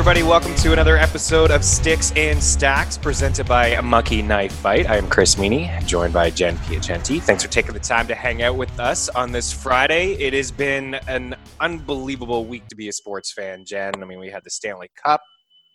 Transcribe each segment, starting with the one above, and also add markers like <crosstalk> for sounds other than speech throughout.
everybody. Welcome to another episode of Sticks and Stacks presented by Monkey Knife Fight. I am Chris Meaney, joined by Jen Piacenti. Thanks for taking the time to hang out with us on this Friday. It has been an unbelievable week to be a sports fan, Jen. I mean, we had the Stanley Cup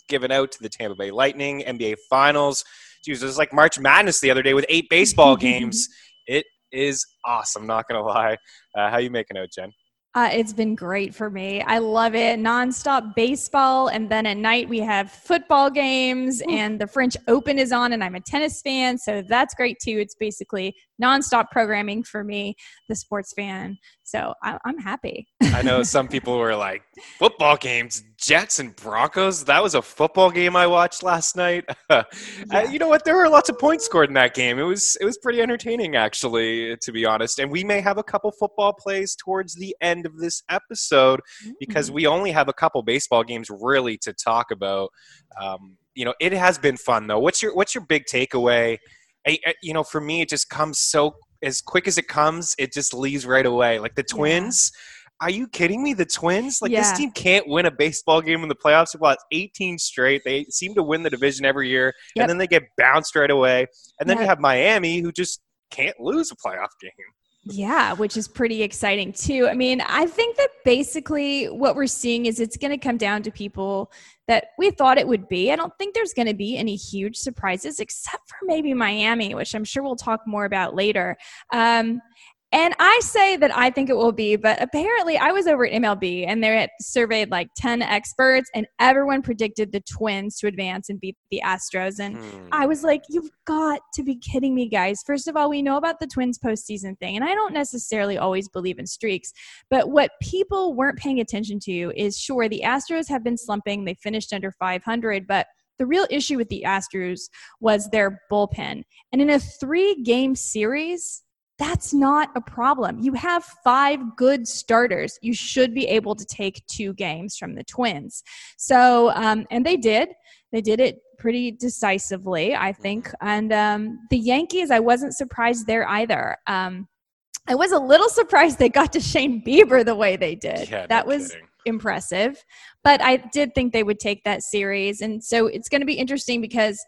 given out to the Tampa Bay Lightning, NBA Finals. Geez, it was like March Madness the other day with eight baseball <laughs> games. It is awesome, not going to lie. Uh, how you making out, Jen? Uh, it's been great for me. I love it. Nonstop baseball. And then at night we have football games and the French Open is on, and I'm a tennis fan. So that's great too. It's basically nonstop programming for me, the sports fan. So I, am happy. I know <laughs> some people were like, football games, Jets and Broncos. That was a football game I watched last night. <laughs> yeah. uh, you know what? There were lots of points scored in that game. It was it was pretty entertaining, actually, to be honest. And we may have a couple football plays towards the end of this episode mm-hmm. because we only have a couple baseball games really to talk about. Um, you know, it has been fun though. What's your what's your big takeaway? I, I, you know, for me, it just comes so as quick as it comes. It just leaves right away. Like the Twins. Yeah. Are you kidding me? The Twins? Like yeah. this team can't win a baseball game in the playoffs. Well, it's 18 straight. They seem to win the division every year, yep. and then they get bounced right away. And then yep. you have Miami, who just can't lose a playoff game. Yeah, which is pretty exciting too. I mean, I think that basically what we're seeing is it's going to come down to people that we thought it would be. I don't think there's going to be any huge surprises except for maybe Miami, which I'm sure we'll talk more about later. Um, and I say that I think it will be, but apparently I was over at MLB and they surveyed like 10 experts and everyone predicted the Twins to advance and beat the Astros. And hmm. I was like, you've got to be kidding me, guys. First of all, we know about the Twins postseason thing, and I don't necessarily always believe in streaks, but what people weren't paying attention to is sure, the Astros have been slumping. They finished under 500, but the real issue with the Astros was their bullpen. And in a three game series, that's not a problem. You have five good starters. You should be able to take two games from the Twins. So, um, and they did. They did it pretty decisively, I think. And um, the Yankees, I wasn't surprised there either. Um, I was a little surprised they got to Shane Bieber the way they did. Yeah, that was kidding. impressive. But I did think they would take that series. And so it's going to be interesting because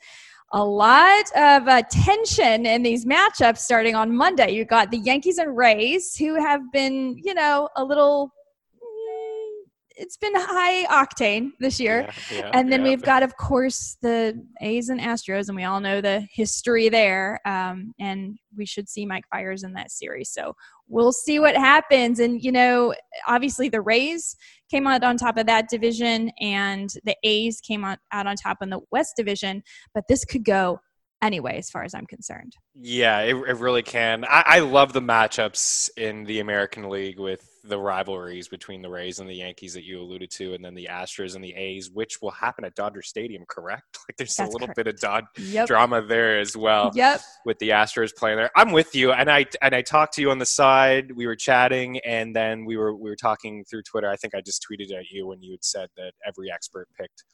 a lot of uh, tension in these matchups starting on Monday. You got the Yankees and Rays, who have been, you know, a little. It's been high octane this year. Yeah, yeah, and then yeah. we've got, of course, the A's and Astros, and we all know the history there. Um, and we should see Mike Fiers in that series. So we'll see what happens. And, you know, obviously the Rays came out on top of that division and the A's came out, out on top in the West division, but this could go anyway, as far as I'm concerned. Yeah, it, it really can. I, I love the matchups in the American League with the rivalries between the Rays and the Yankees that you alluded to, and then the Astros and the A's, which will happen at Dodger Stadium, correct? <laughs> Like there's That's a little correct. bit of Dod- yep. drama there as well. Yep. With the Astros playing there, I'm with you, and I and I talked to you on the side. We were chatting, and then we were we were talking through Twitter. I think I just tweeted at you when you had said that every expert picked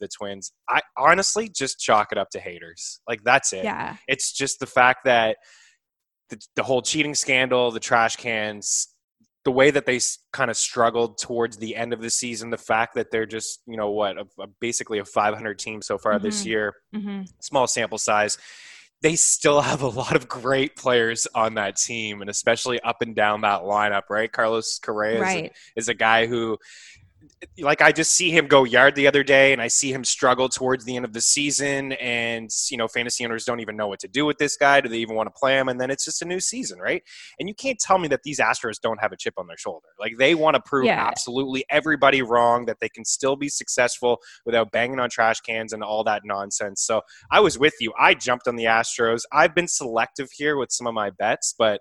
the Twins. I honestly just chalk it up to haters. Like that's it. Yeah. It's just the fact that the, the whole cheating scandal, the trash cans, the way that they kind of struggled towards the end of the season, the fact that they're just, you know, what, a, a, basically a 500 team so far mm-hmm. this year, mm-hmm. small sample size. They still <laughs> have a lot of great players on that team, and especially up and down that lineup, right? Carlos Correa right. Is, a, is a guy who like I just see him go yard the other day, and I see him struggle towards the end of the season, and you know, fantasy owners don't even know what to do with this guy. Do they even want to play him? And then it's just a new season, right? And you can't tell me that these Astros don't have a chip on their shoulder. Like they want to prove yeah. absolutely everybody wrong that they can still be successful without banging on trash cans and all that nonsense. So I was with you. I jumped on the Astros. I've been selective here with some of my bets, but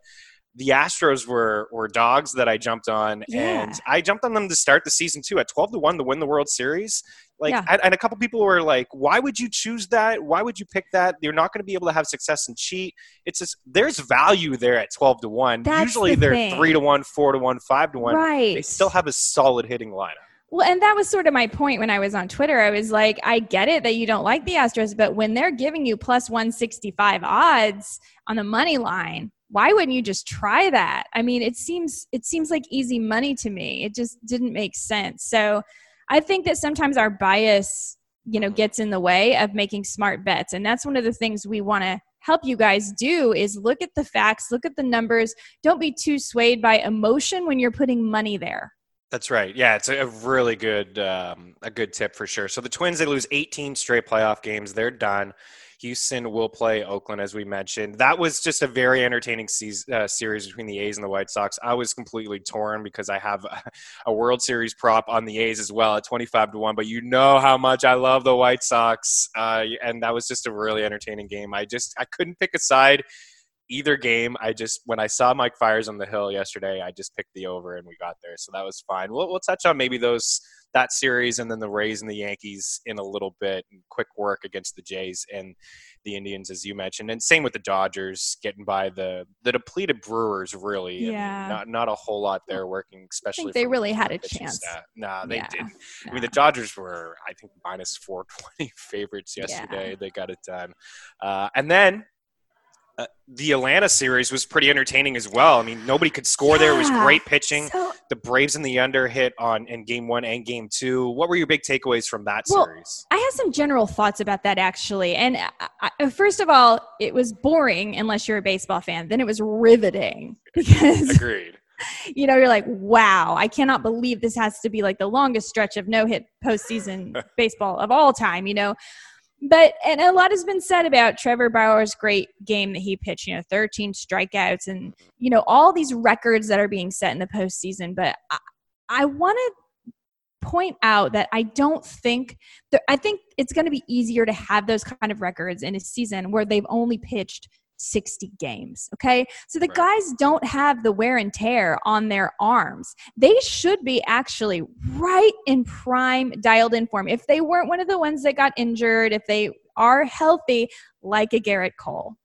the Astros were were dogs that I jumped on, yeah. and I jumped on them to start the season two at twelve to one to win the World Series. Like, yeah. and, and a couple people were like, "Why would you choose that? Why would you pick that? You're not going to be able to have success and cheat." It's just there's value there at twelve to one. That's Usually the they're thing. three to one, four to one, five to one. Right. They still have a solid hitting lineup. Well, and that was sort of my point when I was on Twitter. I was like, I get it that you don't like the Astros, but when they're giving you plus 165 odds on the money line, why wouldn't you just try that? I mean, it seems it seems like easy money to me. It just didn't make sense. So I think that sometimes our bias, you know, gets in the way of making smart bets. And that's one of the things we want to help you guys do is look at the facts, look at the numbers. Don't be too swayed by emotion when you're putting money there. That's right. Yeah, it's a really good um, a good tip for sure. So the Twins they lose 18 straight playoff games. They're done. Houston will play Oakland, as we mentioned. That was just a very entertaining uh, series between the A's and the White Sox. I was completely torn because I have a, a World Series prop on the A's as well at 25 to 1. But you know how much I love the White Sox. Uh, and that was just a really entertaining game. I just I couldn't pick a side either game. I just when I saw Mike Fiers on the hill yesterday, I just picked the over and we got there, so that was fine. We'll, we'll touch on maybe those that series and then the Rays and the Yankees in a little bit. And quick work against the Jays and the Indians, as you mentioned, and same with the Dodgers getting by the the depleted Brewers. Really, yeah, not not a whole lot there working, especially. they really had a chance. No, nah, they yeah. didn't. I mean, the Dodgers were, I think, minus four twenty <laughs> favorites yesterday. Yeah. They got it done, uh, and then uh, the Atlanta series was pretty entertaining as well. I mean, nobody could score yeah. there. It was great pitching. So, the Braves and the under hit on in game one and game two. What were your big takeaways from that well, series? I have some general thoughts about that actually. And I, I, first of all, it was boring unless you're a baseball fan. Then it was riveting <laughs> because agreed. <laughs> You know, you're like, wow, I cannot believe this has to be like the longest stretch of no hit postseason <laughs> baseball of all time. You know, but and a lot has been said about Trevor Bauer's great game that he pitched, you know, 13 strikeouts and you know all these records that are being set in the postseason. But I, I want to point out that I don't think that I think it's going to be easier to have those kind of records in a season where they've only pitched 60 games. Okay. So the right. guys don't have the wear and tear on their arms. They should be actually right in prime dialed in form. If they weren't one of the ones that got injured, if they are healthy, like a Gerrit Cole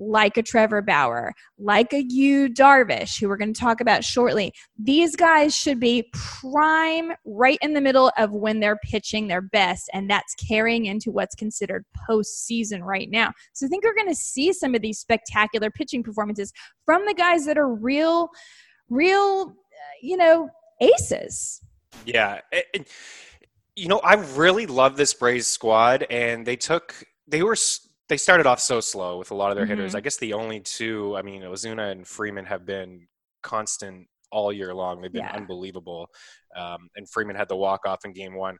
like a Trevor Bauer, like a Yu Darvish, who we're going to talk about shortly. These guys should be prime right in the middle of when they're pitching their best, and that's carrying into what's considered postseason right now. So I think we're going to see some of these spectacular pitching performances from the guys that are real, real, uh, you know, aces. Yeah. It, you know, I really love this Braves squad, and they took, they were they started off so slow with a lot of their mm-hmm. hitters. I guess the only two, I mean, Ozuna and Freeman have been constant all year long. They've been yeah. unbelievable. Um, and Freeman had the walk off in game one.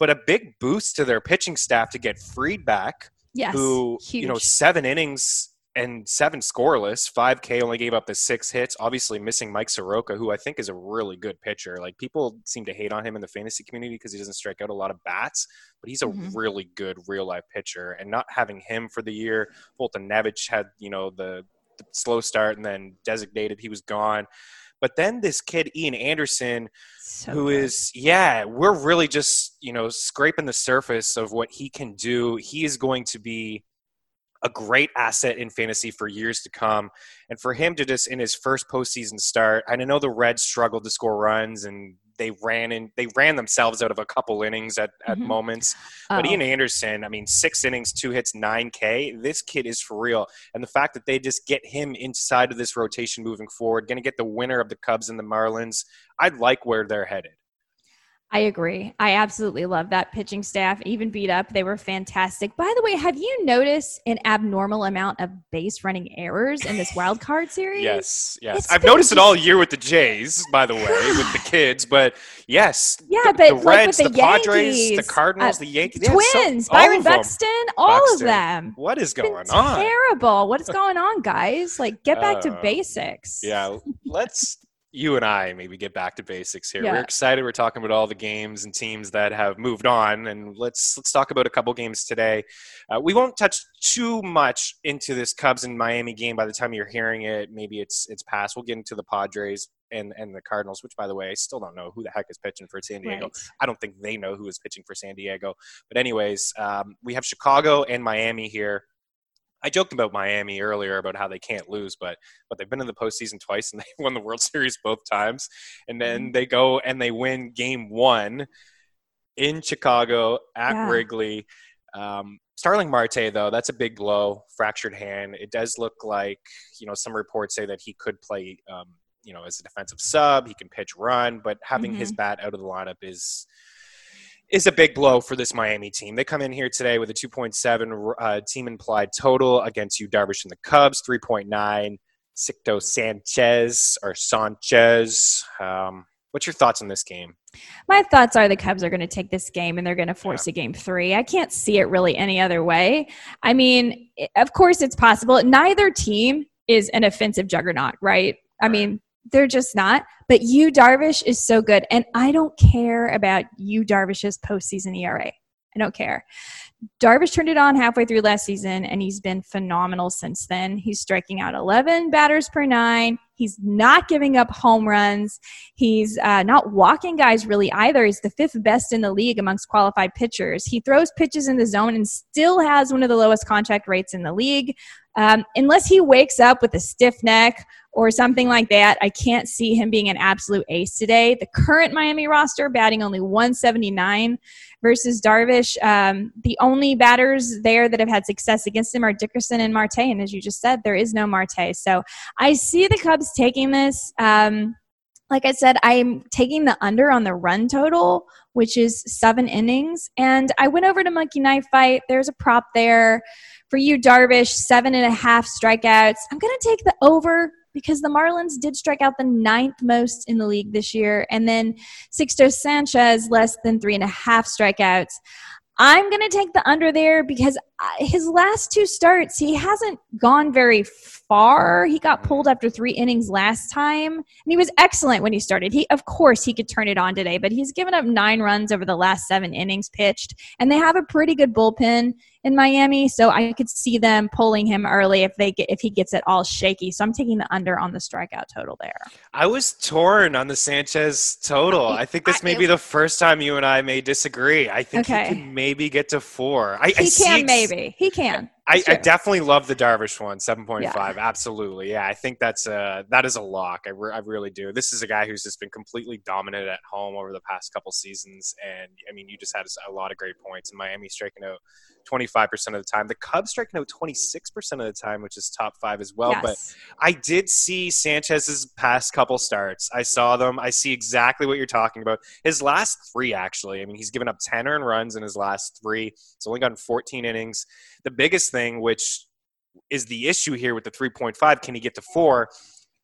But a big boost to their pitching staff to get Fried back, yes, who, huge. you know, seven innings and seven scoreless. 5K only gave up the six hits. Obviously, missing Mike Soroka, who I think is a really good pitcher. Like people seem to hate on him in the fantasy community because he doesn't strike out a lot of bats, but he's a mm-hmm. really good real life pitcher. And not having him for the year, Foltynewicz had you know the, the slow start and then designated he was gone. But then this kid Ian Anderson, so who good. is yeah, we're really just you know scraping the surface of what he can do. He is going to be a great asset in fantasy for years to come. And for him to just in his first postseason start, I know the Reds struggled to score runs and they ran in they ran themselves out of a couple innings at, at mm-hmm. moments. But oh. Ian Anderson, I mean, six innings, two hits, nine K. This kid is for real. And the fact that they just get him inside of this rotation moving forward, gonna get the winner of the Cubs and the Marlins, I like where they're headed. I agree. I absolutely love that pitching staff, even beat up. They were fantastic. By the way, have you noticed an abnormal amount of base running errors in this wild card series? yes, yes. It's I've noticed it all year with the Jays, by the way, with the kids. But yes, yeah, the, but the Reds, like the, the Padres, the Cardinals, uh, the Yankees, Twins, so, Byron Buxton, all Buxton. of them. What is going on? Terrible. What is going on, guys? Like, get back <laughs> uh, to basics. Yeah, let's you and I maybe get back to basics here. Yeah. We're excited. We're talking about all the games and teams that have moved on, and let's let's talk about a couple games today. Uh, we won't touch too much into this Cubs and Miami game. By the time you're hearing it, maybe it's it's past. We'll get into the Padres and and the Cardinals, which by the way, I still don't know who the heck is pitching for San Diego. Right. I don't think they know who is pitching for San Diego. But anyways, um, we have Chicago and Miami here. I joked about Miami earlier about how they can't lose, but but they've been in the postseason twice and <laughs> they won the World Series both times. And then mm-hmm. they go and they win Game One in Chicago at yeah. Wrigley. Um, Starling Marte, though, that's a big blow, fractured hand. It does look like you know some reports say that he could play, um, you know, as a defensive sub. He can pitch, run, but having mm-hmm. his bat out of the lineup is is a big blow for this Miami team. They come in here today with a 2.7 uh, team implied total against you, Darvish and the Cubs, 3.9. Sixto Sanchez or Sanchez. Um, what's your thoughts on this game? My thoughts are the Cubs are going to take this game and they're going to force yeah. a game three. I can't see it really any other way. I mean, of course, it's possible. Neither team is an offensive juggernaut, right? I mean, they're just not. But Yu Darvish is so good. And I don't care about Yu Darvish's postseason ERA. I don't care. Darvish turned it on halfway through last season, and he's been phenomenal since then. He's striking out 11 batters per nine. He's not giving up home runs. He's uh, not walking guys really either. He's the fifth best in the league amongst qualified pitchers. He throws pitches in the zone and still has one of the lowest contact rates in the league. Um, unless he wakes up with a stiff neck or something like that, I can't see him being an absolute ace today. The current Miami roster batting only 179 versus Darvish. Um, the only batters there that have had success against him are Dickerson and Marte. And as you just said, there is no Marte. So I see the Cubs taking this. Um, like I said, I'm taking the under on the run total, which is seven innings. And I went over to Monkey Knife Fight. There's a prop there for Yu Darvish, seven and a half strikeouts. I'm going to take the over because the Marlins did strike out the ninth most in the league this year. And then Sixto Sanchez, less than three and a half strikeouts. I'm going to take the under there because uh, his last two starts, he hasn't gone very far. He got pulled after three innings last time, and he was excellent when he started. He, of course, he could turn it on today, but he's given up nine runs over the last seven innings pitched, and they have a pretty good bullpen in Miami, so I could see them pulling him early if they get if he gets it all shaky. So I'm taking the under on the strikeout total there. I was torn on the Sanchez total. I think this may be the first time you and I may disagree. I think okay. he can maybe get to four. I, he I can maybe. He can. I, I, definitely love the Darvish one, seven point five. Yeah. Absolutely, yeah. I think that's a that is a lock. I, re- I really do. This is a guy who's just been completely dominant at home over the past couple seasons, and I mean, you just had a lot of great points. And Miami striking out twenty five percent of the time. The Cubs striking out twenty six percent of the time, which is top five as well. Yes. But I did see Sanchez's past couple starts. I saw them. I see exactly what you're talking about. His last three, actually. I mean, he's given up ten earned runs in his last three. He's only gotten fourteen innings. The biggest thing, which is the issue here with the 3.5, can he get to four?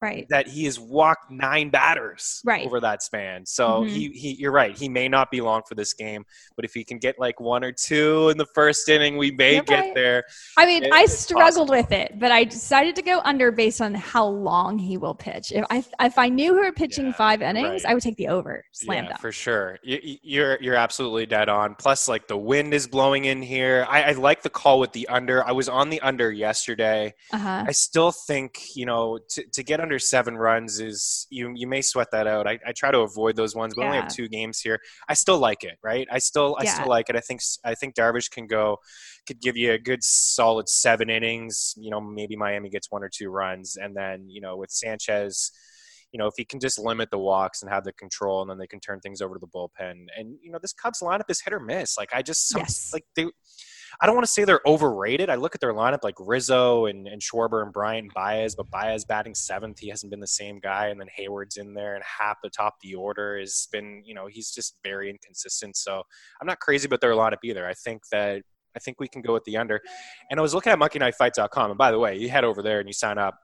Right that he has walked nine batters right. over that span so mm-hmm. he, he you're right he may not be long for this game but if he can get like one or two in the first inning we may you're get right. there i mean it, i struggled possible. with it but i decided to go under based on how long he will pitch if i if i knew we were pitching yeah, five innings right. i would take the over slam yeah, for sure you, you're you're absolutely dead on plus like the wind is blowing in here i, I like the call with the under i was on the under yesterday uh-huh. i still think you know to, to get under under seven runs is you you may sweat that out. I, I try to avoid those ones. We yeah. only have two games here. I still like it, right? I still I yeah. still like it. I think I think Darvish can go could give you a good solid seven innings. You know, maybe Miami gets one or two runs, and then you know with Sanchez you know, if he can just limit the walks and have the control, and then they can turn things over to the bullpen. And you know, this Cubs lineup is hit or miss. Like I just some, yes. like they I don't want to say they're overrated. I look at their lineup like Rizzo and, and Schwarber and Bryant Baez, but Baez batting seventh. He hasn't been the same guy. And then Hayward's in there and half the top the order has been, you know, he's just very inconsistent. So I'm not crazy about their lineup either. I think that I think we can go with the under. And I was looking at monkeyknifefight.com. And by the way, you head over there and you sign up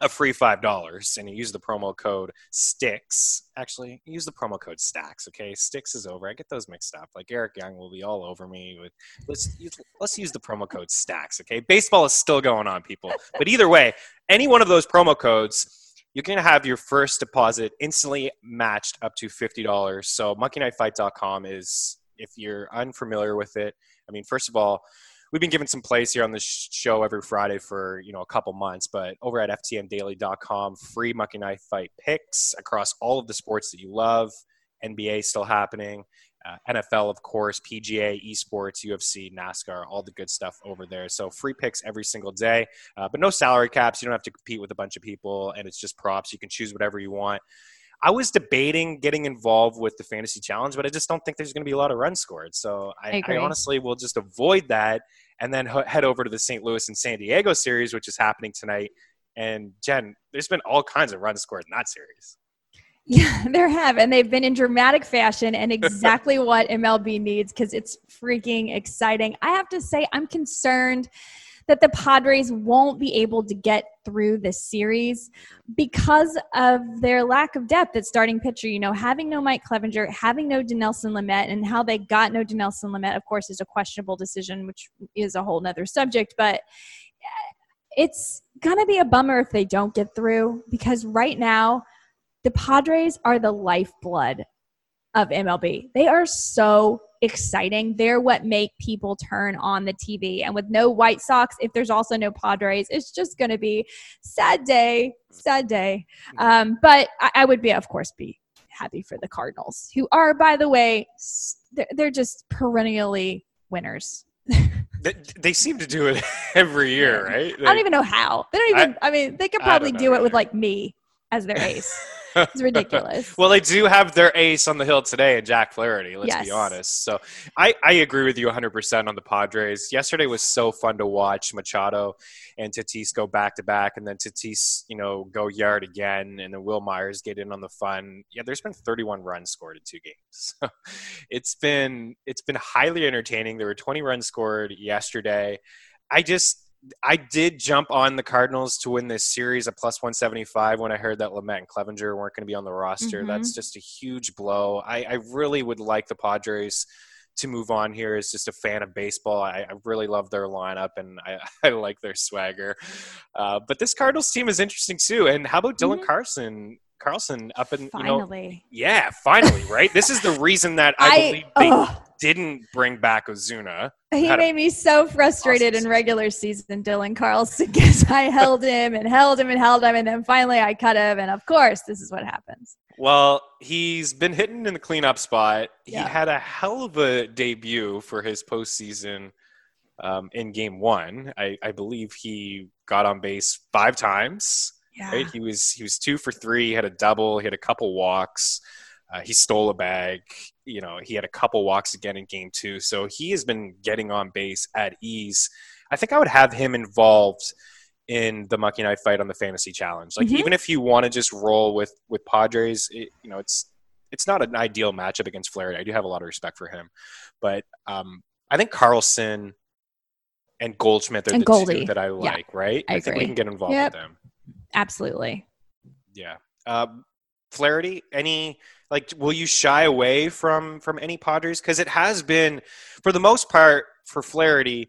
a free five dollars and you use the promo code sticks actually use the promo code stacks okay? Sticks is over. I get those mixed up. Like eric young will be all over me with let's use, let's use the promo code stacks okay? Baseball is still going on people. But either way any one of those promo codes going to have your first deposit instantly matched up to $50 so monkeyknifefight.com is if you're unfamiliar with it i mean first of all we've been giving some plays here on the show every Friday for you know a couple months. But over at ftndaily.com, free Monkey Knife Fight picks across all of the sports that you love. NBA still happening, uh, NFL of course, PGA, esports, UFC, NASCAR, all the good stuff over there. So free picks every single day, uh, but no salary caps. You don't have to compete with a bunch of people, and it's just props. You can choose whatever you want. I was debating getting involved with the fantasy challenge, but I just don't think there's going to be a lot of runs scored. So I, I, I honestly will just avoid that and then head over to the St. Louis and San Diego series, which is happening tonight. And Jen, there's been all kinds of runs scored in that series. <laughs> Yeah, there have, and they've been in dramatic fashion and <laughs> exactly what MLB needs because it's freaking exciting. I have to say, I'm concerned that the Padres won't be able to get through this series because of their lack of depth at starting pitcher. You know, having no Mike Clevinger, having no Dinelson Lamet, and how they got no Dinelson Lamet, of course, is a questionable decision, which is a whole nother subject. But it's going to be a bummer if they don't get through because right now, the Padres are the lifeblood of MLB. They are so exciting. They're what make people turn on the TV. And with no White Sox, if there's also no Padres, it's just going to be sad day, sad day. Um, but I, I, would be, of course, be happy for the Cardinals, who are, by the way, they're, they're just perennially winners. <laughs> they, seem to do it <laughs> every year, right? They, I don't even know how. They don't even. I, I mean, they could probably do it with like me as their ace. <laughs> <laughs> It's ridiculous. well, they do have their ace on the hill today, and Jack Flaherty. Let's yes. be honest. So I, I agree with you 100 percent on the Padres. Yesterday was so fun to watch Machado and Tatis go back to back, and then Tatis, you know, go yard again, and then Wil Myers get in on the fun. Yeah, there's been 31 runs scored in two games. <laughs> So it's been it's been highly entertaining. There were 20 runs scored yesterday. I just I did jump on the Cardinals to win this series at plus 175 when I heard that Lamet and Clevinger weren't going to be on the roster. Mm-hmm. That's just a huge blow. I, I, really would like the Padres to move on here as just a fan of baseball. I, I really love their lineup and I, <laughs> I like their swagger. Uh, but this Cardinals team is interesting too. And how about Dylan mm-hmm. Carson? Carlson up in finally. You know, yeah, finally, right? this is the reason that I, I believe they. Didn't bring back Ozuna. He made me so frustrated awesome in regular season, Dylan Carlson, <laughs> because I held him and held him and held him, and then finally I cut him, and of course, this is what happens. Well, he's been hitting in the cleanup spot. Yeah. He had a hell of a debut for his postseason um, in Game One. I, I believe he got on base five times. Yeah. Right? He was he was two for three. He had a double. He had a couple walks. Uh, he stole a bag. You know, he had a couple walks again in game two. So he has been getting on base at ease. I think I would have him involved in the Monkey Knife fight on the fantasy challenge. Like mm-hmm. even if you want to just roll with with Padres, it, you know, it's it's not an ideal matchup against Flaherty. I do have a lot of respect for him, but um, I think Carlson and Goldschmidt are and the Goldie. two that I like. Yeah, right? I, I think we can get involved yep. with them. Absolutely. Yeah. Um, Flaherty, any like will you shy away from from any Padres because it has been for the most part for Flaherty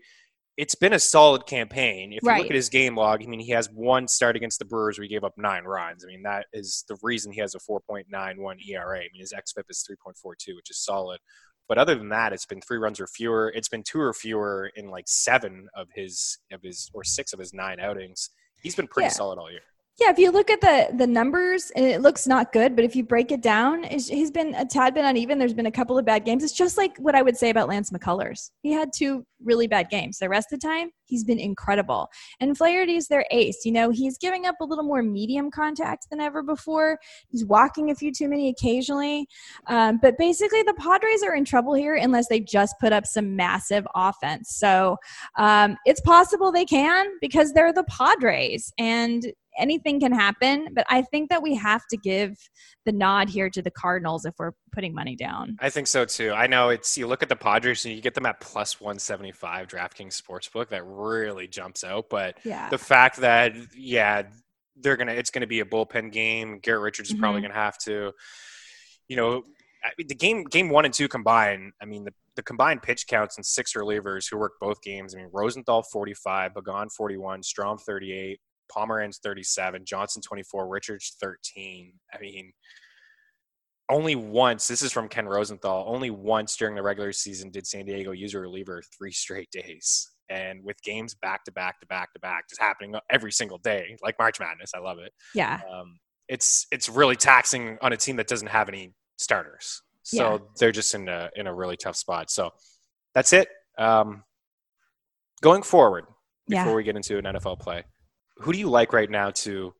it's been a solid campaign. If you look at his game log, I mean, he has one start against the Brewers where he gave up nine runs. I mean, that is the reason he has a 4.91 ERA. I mean, his xFIP is 3.42, which is solid. But other than that, it's been three runs or fewer. It's been two or fewer in like seven of his of his or six of his nine outings. He's been pretty yeah. solid all year. Yeah, if you look at the the numbers, and it looks not good, but if you break it down, he's been a tad bit uneven. There's been a couple of bad games. It's just like what I would say about Lance McCullers. He had two really bad games. The rest of the time, he's been incredible. And Flaherty's their ace. You know, he's giving up a little more medium contact than ever before. He's walking a few too many occasionally. Um, but basically, the Padres are in trouble here unless they just put up some massive offense. So um, it's possible they can because they're the Padres. And anything can happen, but I think that we have to give the nod here to the Cardinals if we're putting money down. I think so too. I know it's you look at the Padres and you get them at plus 175 DraftKings Sportsbook that really jumps out, but yeah. the fact that yeah, they're going to it's going to be a bullpen game. Garrett Richards is mm-hmm. probably going to have to you know, the game game 1 and 2 combined, I mean the the combined pitch counts and six relievers who worked both games. I mean, Rosenthal 45, Pagan 41, Strom 38, Pomeranz 37, Johnson 24, Richards 13. I mean, only once, this is from Ken Rosenthal, only once during the regular season did San Diego use a reliever three straight days. And with games back to back to back to back, just happening every single day, like March Madness. I love it. Yeah. Um, it's it's really taxing on a team that doesn't have any starters. So yeah. they're just in a in a really tough spot. So that's it. Um, going forward, before yeah. we get into an NFL play, who do you like right now to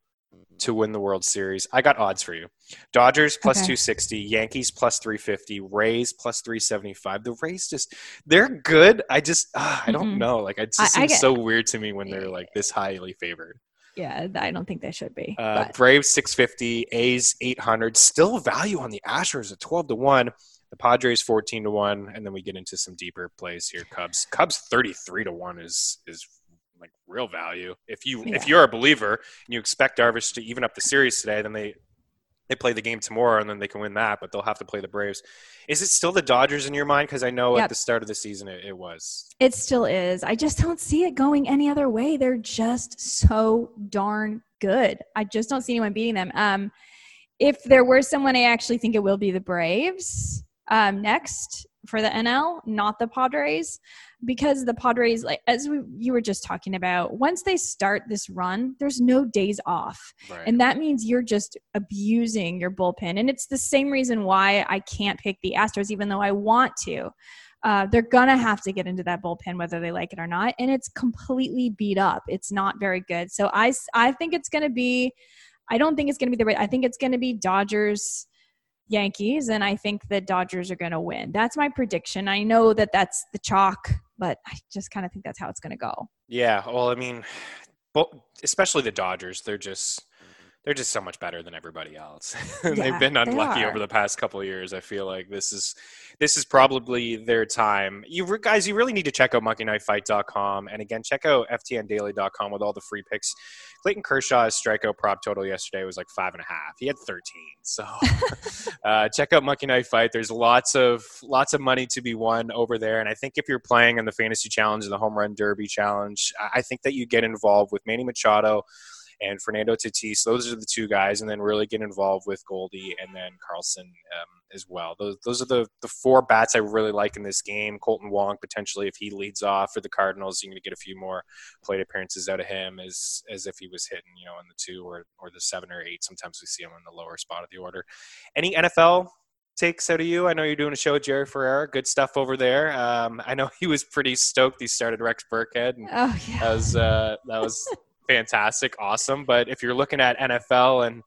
to win the World Series? I got odds for you. Dodgers plus okay. 260, Yankees plus 350, Rays plus 375. The Rays just they're good. I just uh, I don't mm-hmm. know. Like it just I, seems I get, so weird to me when they're like this highly favored. Yeah, I don't think they should be. Uh, Braves 650, A's 800. Still value on the Astros at 12 to 1. The Padres 14 to 1. And then we get into some deeper plays here. Cubs. Cubs 33 to 1 is is real value. If you yeah. if you're a believer and you expect Darvish to even up the series today, then they they play the game tomorrow and then they can win that, but they'll have to play the Braves. Is it still the Dodgers in your mind? Because I know yep. at the start of the season it, it, was. It still is. I just don't see it going any other way. They're just so darn good. I just don't see anyone beating them. Um, if there were someone, I actually think it will be the Braves um, next for the NL, not the Padres, because the Padres, like as we, you were just talking about, once they start this run, there's no days off, right. and that means you're just abusing your bullpen. And it's the same reason why I can't pick the Astros, even though I want to. Uh, they're gonna have to get into that bullpen whether they like it or not, and it's completely beat up. It's not very good. So I I think it's gonna be. I don't think it's gonna be the right. I think it's gonna be Dodgers. Yankees, and I think the Dodgers are going to win. That's my prediction. I know that that's the chalk, but I just kind of think that's how it's going to go. Yeah, well, I mean, especially the Dodgers, they're just they're just so much better than everybody else. <laughs> Yeah, They've been unlucky over the past couple of years. I feel like this is this is probably their time. You guys, you really need to check out monkeyknifefight.com and again check out ftndaily.com with all the free picks. Clayton Kershaw's strikeout prop total yesterday was like five and a half. He had thirteen. So <laughs> <laughs> uh, check out Monkey Knife Fight. There's lots of lots of money to be won over there. And I think if you're playing in the fantasy challenge and the home run derby challenge, I think that you get involved with Manny Machado and Fernando Tatis. Those are the two guys, and then really get involved with Goldie and then Carlson um, as well. Those those are the the four bats I really like in this game. Kolten Wong potentially if he leads off for the Cardinals, you're going to get a few more plate appearances out of him as as if he was hitting you know in the two or or the seven or eight. Sometimes we see him in the lower spot of the order. Any NFL takes out of you? I know you're doing a show with Jerry Ferrara. Good stuff over there. Um, I know he was pretty stoked. He started Rex Burkhead. And oh, yeah. That was, uh, that was <laughs> fantastic, awesome. But if you're looking at NFL and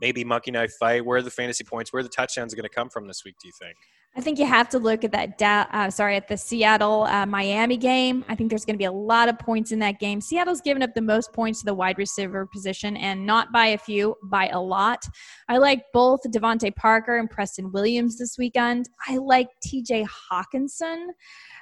maybe Monkey Knife Fight, where are the fantasy points, where are the touchdowns going to come from this week? Do you think? I think you have to look at that. Da- uh, sorry, at the Seattle uh, Miami game. I think there's going to be a lot of points in that game. Seattle's given up the most points to the wide receiver position, and not by a few, by a lot. I like both DeVante Parker and Preston Williams this weekend. I like T.J. Hockenson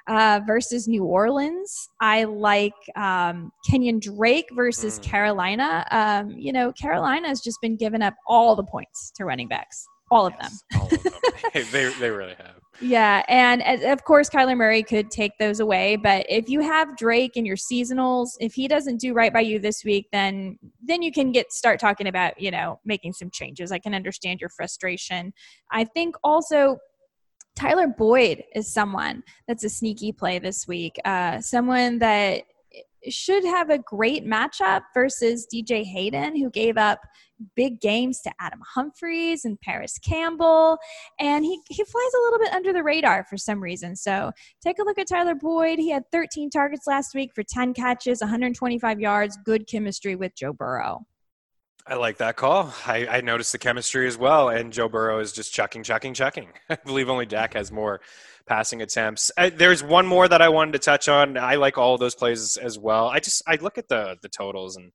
uh, versus New Orleans. I like um, Kenyan Drake versus mm. Carolina. Um, you know, Carolina has just been giving up all the points to running backs, all of yes, them. all of them. <laughs> they, they really have. Yeah, and of course Kyler Murray could take those away, but if you have Drake in your seasonals, if he doesn't do right by you this week, then then you can get start talking about, you know, making some changes. I can understand your frustration. I think also Tyler Boyd is someone that's a sneaky play this week. Uh, someone that should have a great matchup versus DJ Hayden, who gave up big games to Adam Humphries and Parris Campbell. And he, he flies a little bit under the radar for some reason. So take a look at Tyler Boyd. He had 13 targets last week for 10 catches, 125 yards, good chemistry with Joe Burrow. I like that call. I, I, noticed the chemistry as well, and Joe Burrow is just chucking, chucking, chucking. <laughs> I believe only Dak has more passing attempts. I, there's one more that I wanted to touch on. I like all those plays as well. I just I look at the the totals, and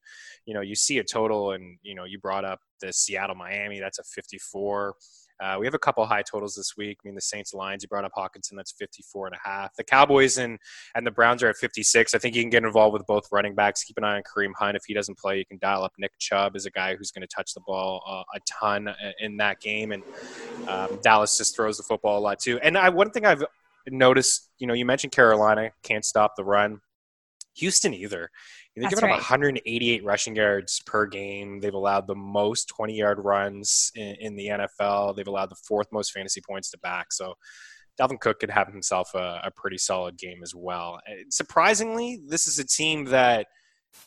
you know you see a total, and you know you brought up the Seattle Miami. That's a 54. Uh, we have a couple high totals this week. I mean, the Saints Lions, you brought up Hockenson, that's 54 and a half. The Cowboys and, and the Browns are at 56. I think you can get involved with both running backs. Keep an eye on Kareem Hunt. If he doesn't play, you can dial up Nick Chubb as a guy who's going to touch the ball uh, a ton in that game. And um, Dallas just throws the football a lot too. And I, one thing I've noticed, you know, you mentioned Carolina can't stop the run. Houston either. They've given right. up 188 rushing yards per game. They've allowed the most 20 yard runs in, in, the NFL. They've allowed the fourth most fantasy points to back. So Dalvin Cook could have himself a, a pretty solid game as well. Eh, surprisingly, this is a team that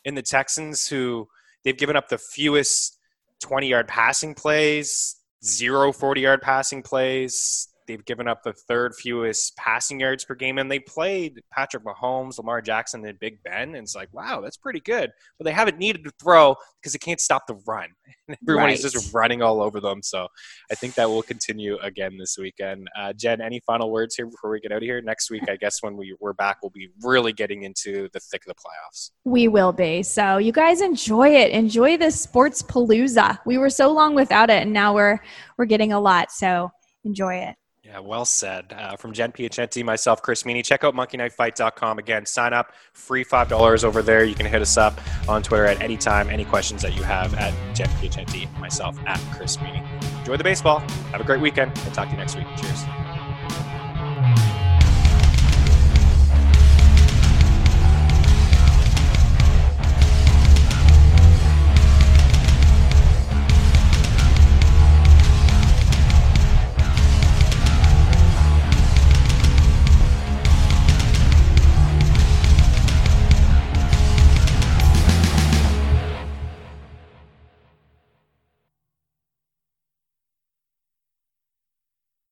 in the Texans who they've given up the fewest 20 yard passing plays, zero 40 yard passing plays. They've given up the third fewest passing yards per game, and they played Patrick Mahomes, Lamar Jackson, and Big Ben. And it's like, wow, that's pretty good. But they haven't needed to throw because they can't stop the run. <laughs> Everyone right. is just running all over them. So I think that will continue again this weekend. Uh, Jen, any final words here before we get out of here? Next week, I guess when we, we're back, we'll be really getting into the thick of the playoffs. We will be. So you guys enjoy it. Enjoy this sports palooza. We were so long without it, and now we're we're getting a lot. So enjoy it. Yeah, well said. Uh, from Jen Piacenti, myself, Chris Meaney. Check out monkeyknifefight.com. Again, sign up, free $5 over there. You can hit us up on Twitter at any time, any questions that you have at Jen Piacenti, myself at Chris Meaney. Enjoy the baseball. Have a great weekend, and talk to you next week. Cheers.